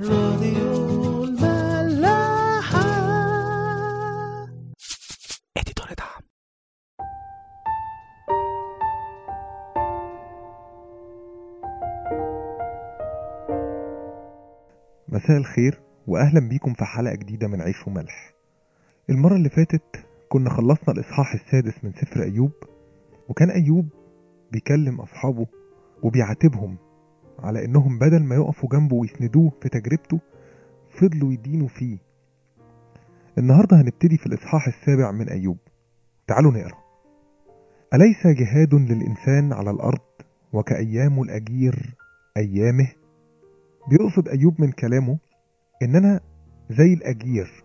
راديو الملاحة. اديتور دعم مساء الخير واهلا بيكم في حلقة جديدة من عيش وملح. المرة اللي فاتت كنا خلصنا الإصحاح السادس من سفر أيوب وكان أيوب بيكلم أصحابه وبيعاتبهم على إنهم بدل ما يقفوا جنبه ويسندوه في تجربته فضلوا يدينوا فيه. النهاردة هنبتدي في الإصحاح السابع من أيوب. تعالوا نقرأ. أليس جهاد للإنسان على الأرض وكأيام الأجير أيامه؟ بيقصد أيوب من كلامه إن أنا زي الأجير.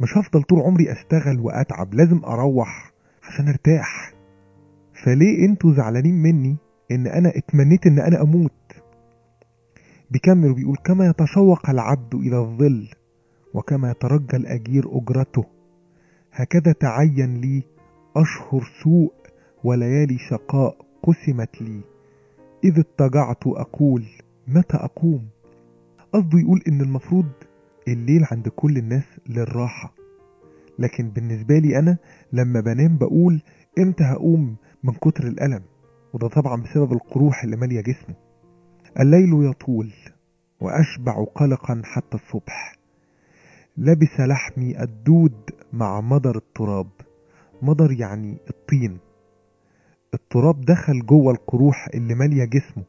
مش هفضل طول عمري أشتغل وأتعب لازم أروح عشان أرتاح. فليه أنتوا زعلانين مني إن أنا اتمنيت إن أنا أموت؟ بيكمل وبيقول كما يتشوق العبد إلى الظل وكما يترجى الأجير أجرته. هكذا تعين لي أشهر سوء وليالي شقاء قسمت لي. إذ اضطجعت أقول متى أقوم؟ قصده يقول إن المفروض الليل عند كل الناس للراحة. لكن بالنسبة لي أنا لما بنام بقول إمتى هقوم من كتر الألم. وده طبعا بسبب القروح اللي مالية جسمه. الليل يطول. وأشبع قلقا حتى الصبح. لبس لحمي الدود مع مضر التراب. مضر يعني الطين. التراب دخل جوه القروح اللي مالية جسمه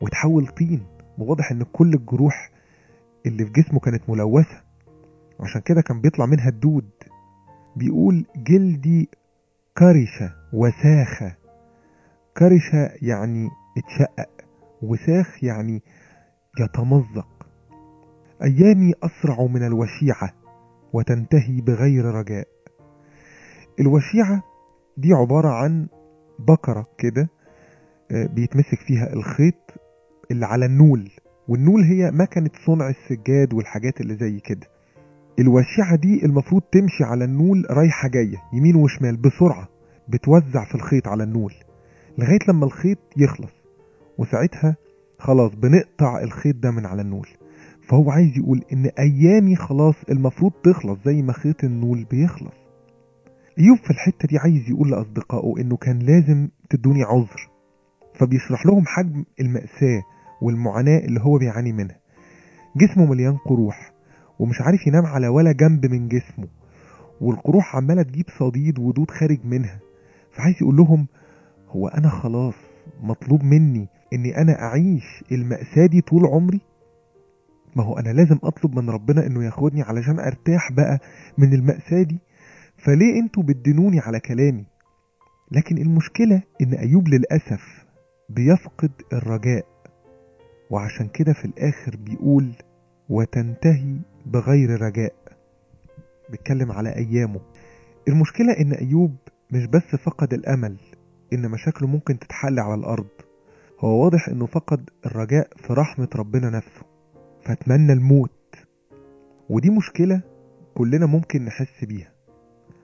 وتحول طين. وواضح إن كل الجروح اللي في جسمه كانت ملوثة. عشان كده كان بيطلع منها الدود. بيقول جلدي كرشة وساخة. كرشة يعني اتشقق. وساخ يعني يتمزق. أيامي أسرع من الوشيعة وتنتهي بغير رجاء. الوشيعة دي عبارة عن بكرة كده آه، بيتمسك فيها الخيط اللي على النول والنول هي مكنة صنع السجاد والحاجات اللي زي كده. الوشيعة دي المفروض تمشي على النول رايحة جاية يمين وشمال بسرعة بتوزع في الخيط على النول لغاية لما الخيط يخلص وساعتها خلاص بنقطع الخيط ده من على النول. فهو عايز يقول إن أيامي خلاص المفروض تخلص زي ما خيط النول بيخلص. إيوب في الحتة دي عايز يقول لأصدقائه إنه كان لازم تدوني عذر. فبيشرح لهم حجم المأساة والمعاناة اللي هو بيعاني منها. جسمه مليان قروح ومش عارف ينام على ولا جنب من جسمه. والقروح عمالة تجيب صديد ودود خارج منها. فعايز يقول لهم هو أنا خلاص مطلوب مني إني أنا أعيش المأساة دي طول عمري؟ ما هو أنا لازم أطلب من ربنا إنه ياخدني علشان أرتاح بقى من المأساة دي. فليه أنتوا بتدينوني على كلامي؟ لكن المشكلة إن أيوب للأسف بيفقد الرجاء وعشان كده في الآخر بيقول وتنتهي بغير رجاء بيتكلم على أيامه. المشكلة إن أيوب مش بس فقد الأمل إن مشاكله ممكن تتحل على الأرض. هو واضح إنه فقد الرجاء في رحمة ربنا نفسه فأتمنى الموت. ودي مشكلة كلنا ممكن نحس بيها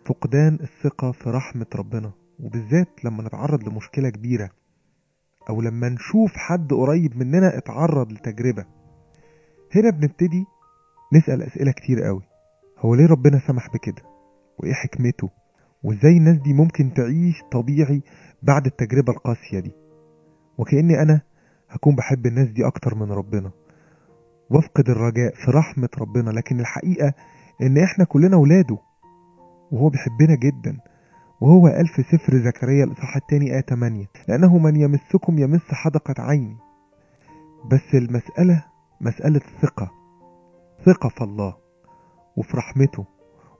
فقدان الثقة في رحمة ربنا وبالذات لما نتعرض لمشكلة كبيرة أو لما نشوف حد قريب مننا اتعرض لتجربة. هنا بنبتدي نسأل أسئلة كتير قوي هو ليه ربنا سمح بكده؟ وإيه حكمته؟ وإزاي الناس دي ممكن تعيش طبيعي بعد التجربة القاسية دي. وكأني أنا هكون بحب الناس دي أكتر من ربنا. وأفقد الرجاء في رحمة ربنا لكن الحقيقة إن إحنا كلنا ولاده وهو بيحبنا جدا. وهو قال في سفر زكريا الإصحاح الثاني آية 8 لأنه من يمسكم يمس حدقة عيني. بس المسألة مسألة ثقة. ثقة في الله وفي رحمته.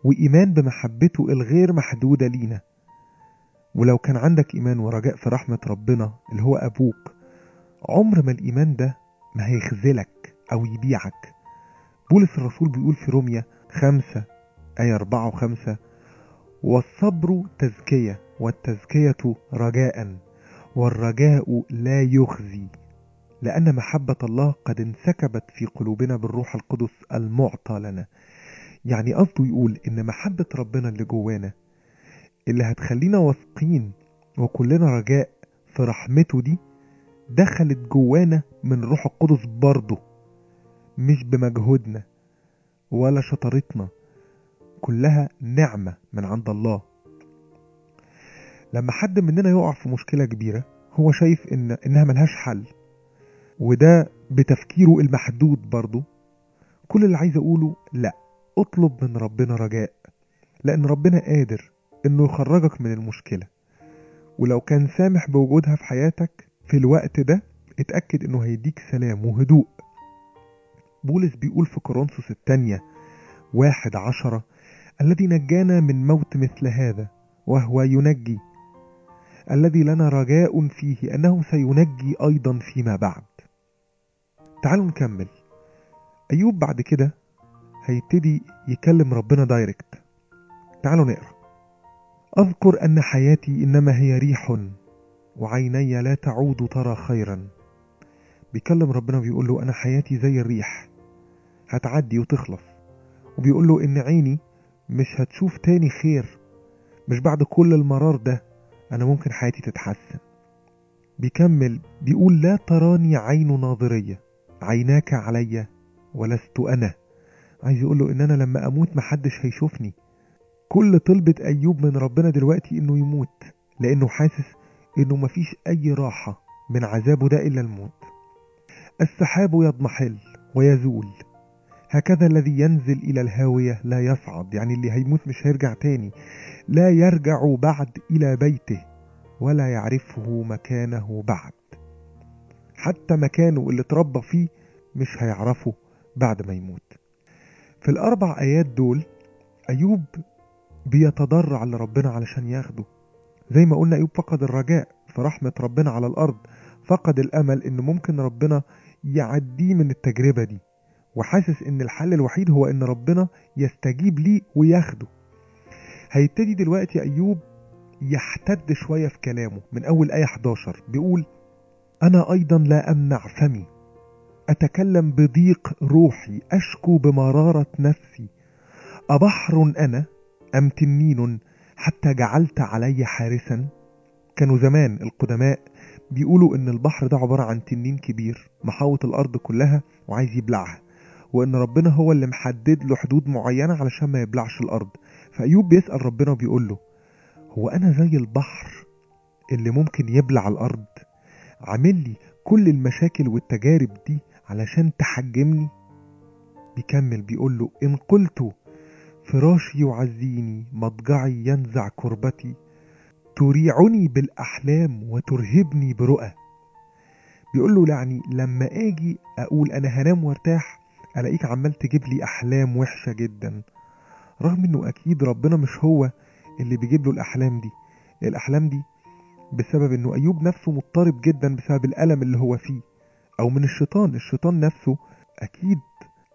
وإيمان بمحبته الغير محدودة لينا. ولو كان عندك إيمان ورجاء في رحمة ربنا اللي هو أبوك عمر ما الإيمان ده ما هيخذلك أو يبيعك. بولس الرسول بيقول في روميا خمسة آية أربعة وخمسة والصبر تزكية والتزكية رجاء والرجاء لا يخزي لأن محبة الله قد انسكبت في قلوبنا بالروح القدس المعطى لنا. يعني قصده يقول إن محبة ربنا اللي جوانا اللي هتخلينا واثقين وكلنا رجاء في رحمته دي دخلت جوانا من روح القدس برضه مش بمجهودنا ولا شطارتنا كلها نعمة من عند الله. لما حد مننا يقع في مشكلة كبيرة هو شايف إن إنها ملهاش حل وده بتفكيره المحدود برضه. كل اللي عايز أقوله لأ أطلب من ربنا رجاء لأن ربنا قادر إنه يخرجك من المشكلة. ولو كان سامح بوجودها في حياتك في الوقت ده اتأكد إنه هيديك سلام وهدوء. بولس بيقول في كورنثوس الثانية واحد عشرة الذي نجانا من موت مثل هذا وهو ينجي. الذي لنا رجاء فيه أنه سينجي أيضا فيما بعد. تعالوا نكمل. أيوب بعد كده هيبتدي يكلم ربنا دايركت. تعالوا نقرأ. أذكر أن حياتي إنما هي ريح وعيني لا تعود ترى خيرا. بيكلم ربنا بيقول له أنا حياتي زي الريح. هتعدي وتخلص. وبيقول له إن عيني مش هتشوف تاني خير. مش بعد كل المرار ده أنا ممكن حياتي تتحسن. بيكمل بيقول لا تراني عين ناظرية. عيناك عليا ولست أنا. عايز يقول له إن أنا لما أموت محدش هيشوفني. كل طلبة أيوب من ربنا دلوقتي إنه يموت لأنه حاسس إنه مفيش أي راحة من عذابه ده إلا الموت. السحاب يضمحل ويزول. هكذا الذي ينزل إلى الهاوية لا يصعد يعني اللي هيموت مش هيرجع تاني. لا يرجع بعد إلى بيته ولا يعرفه مكانه بعد. حتى مكانه اللي اتربى فيه مش هيعرفه بعد ما يموت. في الأربع آيات دول أيوب بيتضرع لربنا علشان ياخده. زي ما قلنا أيوب فقد الرجاء في رحمة ربنا على الأرض فقد الأمل إن ممكن ربنا يعديه من التجربة دي وحاسس إن الحل الوحيد هو إن ربنا يستجيب ليه وياخده. هيبتدي دلوقتي أيوب يحتد شوية في كلامه من أول آية 11 بيقول أنا أيضا لا أمنع فمي. أتكلم بضيق روحي أشكو بمرارة نفسي. أبحر أنا أم تنين حتى جعلت علي حارسا؟ كانوا زمان القدماء بيقولوا إن البحر ده عبارة عن تنين كبير محاوط الأرض كلها وعايز يبلعها وإن ربنا هو اللي محدد له حدود معينة علشان ما يبلعش الأرض. فأيوب بيسأل ربنا وبيقول له هو أنا زي البحر اللي ممكن يبلع الأرض؟ عامل لي كل المشاكل والتجارب دي علشان تحجمني؟ بيكمل بيقول له إن قلت فراشي يعزيني مضجعي ينزع كربتي تريعني بالأحلام وترهبني برؤى. بيقول له يعني لما آجي أقول أنا هنام وارتاح ألاقيك عمال تجيب لي أحلام وحشة جدا. رغم إنه أكيد ربنا مش هو اللي بيجيب له الأحلام دي. الأحلام دي بسبب إنه أيوب نفسه مضطرب جدا بسبب الألم اللي هو فيه. أو من الشيطان. الشيطان نفسه أكيد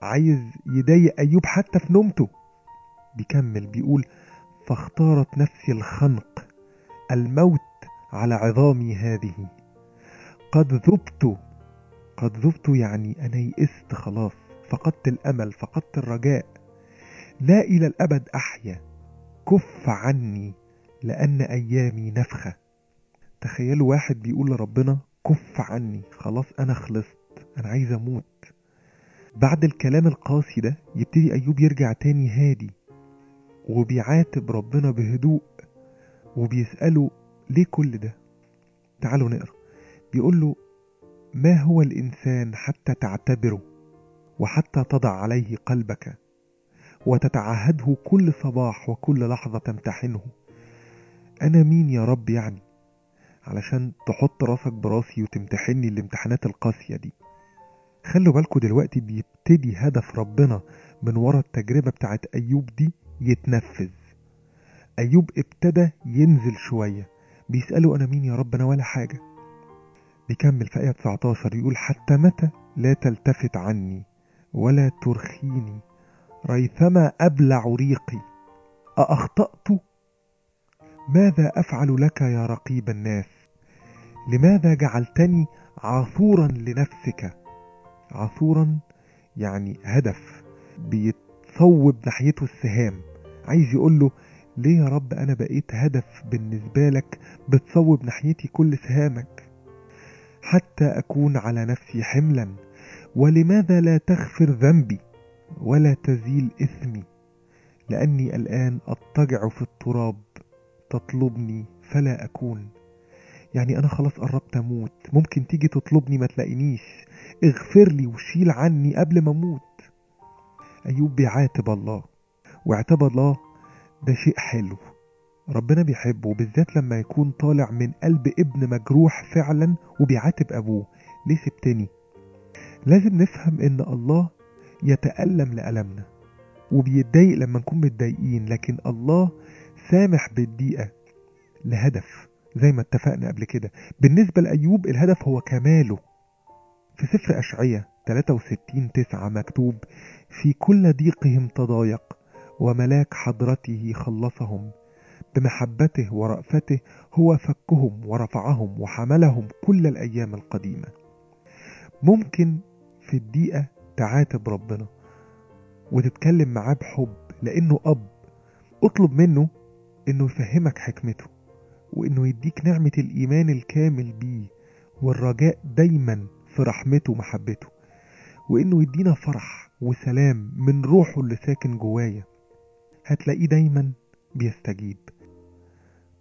عايز يضايق أيوب حتى في نومته. بيكمل بيقول فاختارت نفسي الخنق الموت على عظامي هذه. قد ذبت قد ذبت يعني أنا يئست خلاص فقدت الأمل فقدت الرجاء. لا إلى الأبد أحيا كف عني لأن أيامي نفخة. تخيلوا واحد بيقول لربنا كف عني. خلاص أنا خلصت. أنا عايز أموت. بعد الكلام القاسي ده يبتدي أيوب يرجع تاني هادي وبيعاتب ربنا بهدوء وبيسأله ليه كل ده؟ تعالوا نقرأ. بيقول له ما هو الإنسان حتى تعتبره وحتى تضع عليه قلبك وتتعهده كل صباح وكل لحظة تمتحنه؟ أنا مين يا رب يعني؟ علشان تحط راسك براسي وتمتحني الامتحانات القاسية دي. خلوا بالكوا دلوقتي بيبتدي هدف ربنا من ورا التجربة بتاعت أيوب دي يتنفذ. أيوب ابتدى ينزل شوية. بيسأله أنا مين يا رب؟ أنا ولا حاجة. بيكمل في آية 19 يقول حتى متى لا تلتفت عني ولا ترخيني؟ ريثما أبلع ريقي. أأخطأت؟ ماذا أفعل لك يا رقيب الناس؟ لماذا جعلتني عاثورا لنفسك؟ عاثورا يعني هدف بيتصوب ناحيته السهام. عايز يقول له ليه يا رب أنا بقيت هدف بالنسبة لك بتصوب ناحيتي كل سهامك؟ حتى أكون على نفسي حملا. ولماذا لا تغفر ذنبي ولا تزيل إثمي؟ لأني الآن أضطجع في التراب تطلبني فلا أكون. يعني أنا خلاص قربت أموت. ممكن تيجي تطلبني ما تلاقينيش. اغفر لي وشيل عني قبل ما أموت. أيوب بيعاتب الله واعتاب الله ده شيء حلو. ربنا بيحبه بالذات لما يكون طالع من قلب ابن مجروح فعلا وبيعاتب أبوه. ليه سبتني؟ لازم نفهم إن الله يتألم لألمنا وبيتضايق لما نكون متضايقين لكن الله سامح بالضيقة لهدف. زي ما اتفقنا قبل كده. بالنسبة لأيوب الهدف هو كماله. في سفر أشعية 63 تسعة مكتوب في كل ضيقهم تضايق وملاك حضرته خلصهم. بمحبته ورأفته هو فكهم ورفعهم وحملهم كل الأيام القديمة. ممكن في الدقيقة تعاتب ربنا وتتكلم معاه بحب لأنه أب. اطلب منه إنه يفهمك حكمته. وإنه يديك نعمة الإيمان الكامل بيه والرجاء دايما في رحمته ومحبته وإنه يدينا فرح وسلام من روحه اللي ساكن جوايا. هتلاقيه دايما بيستجيب.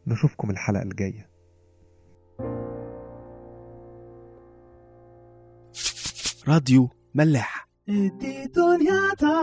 نشوفكم الحلقة الجاية. راديو ملاح. دي دنيا تا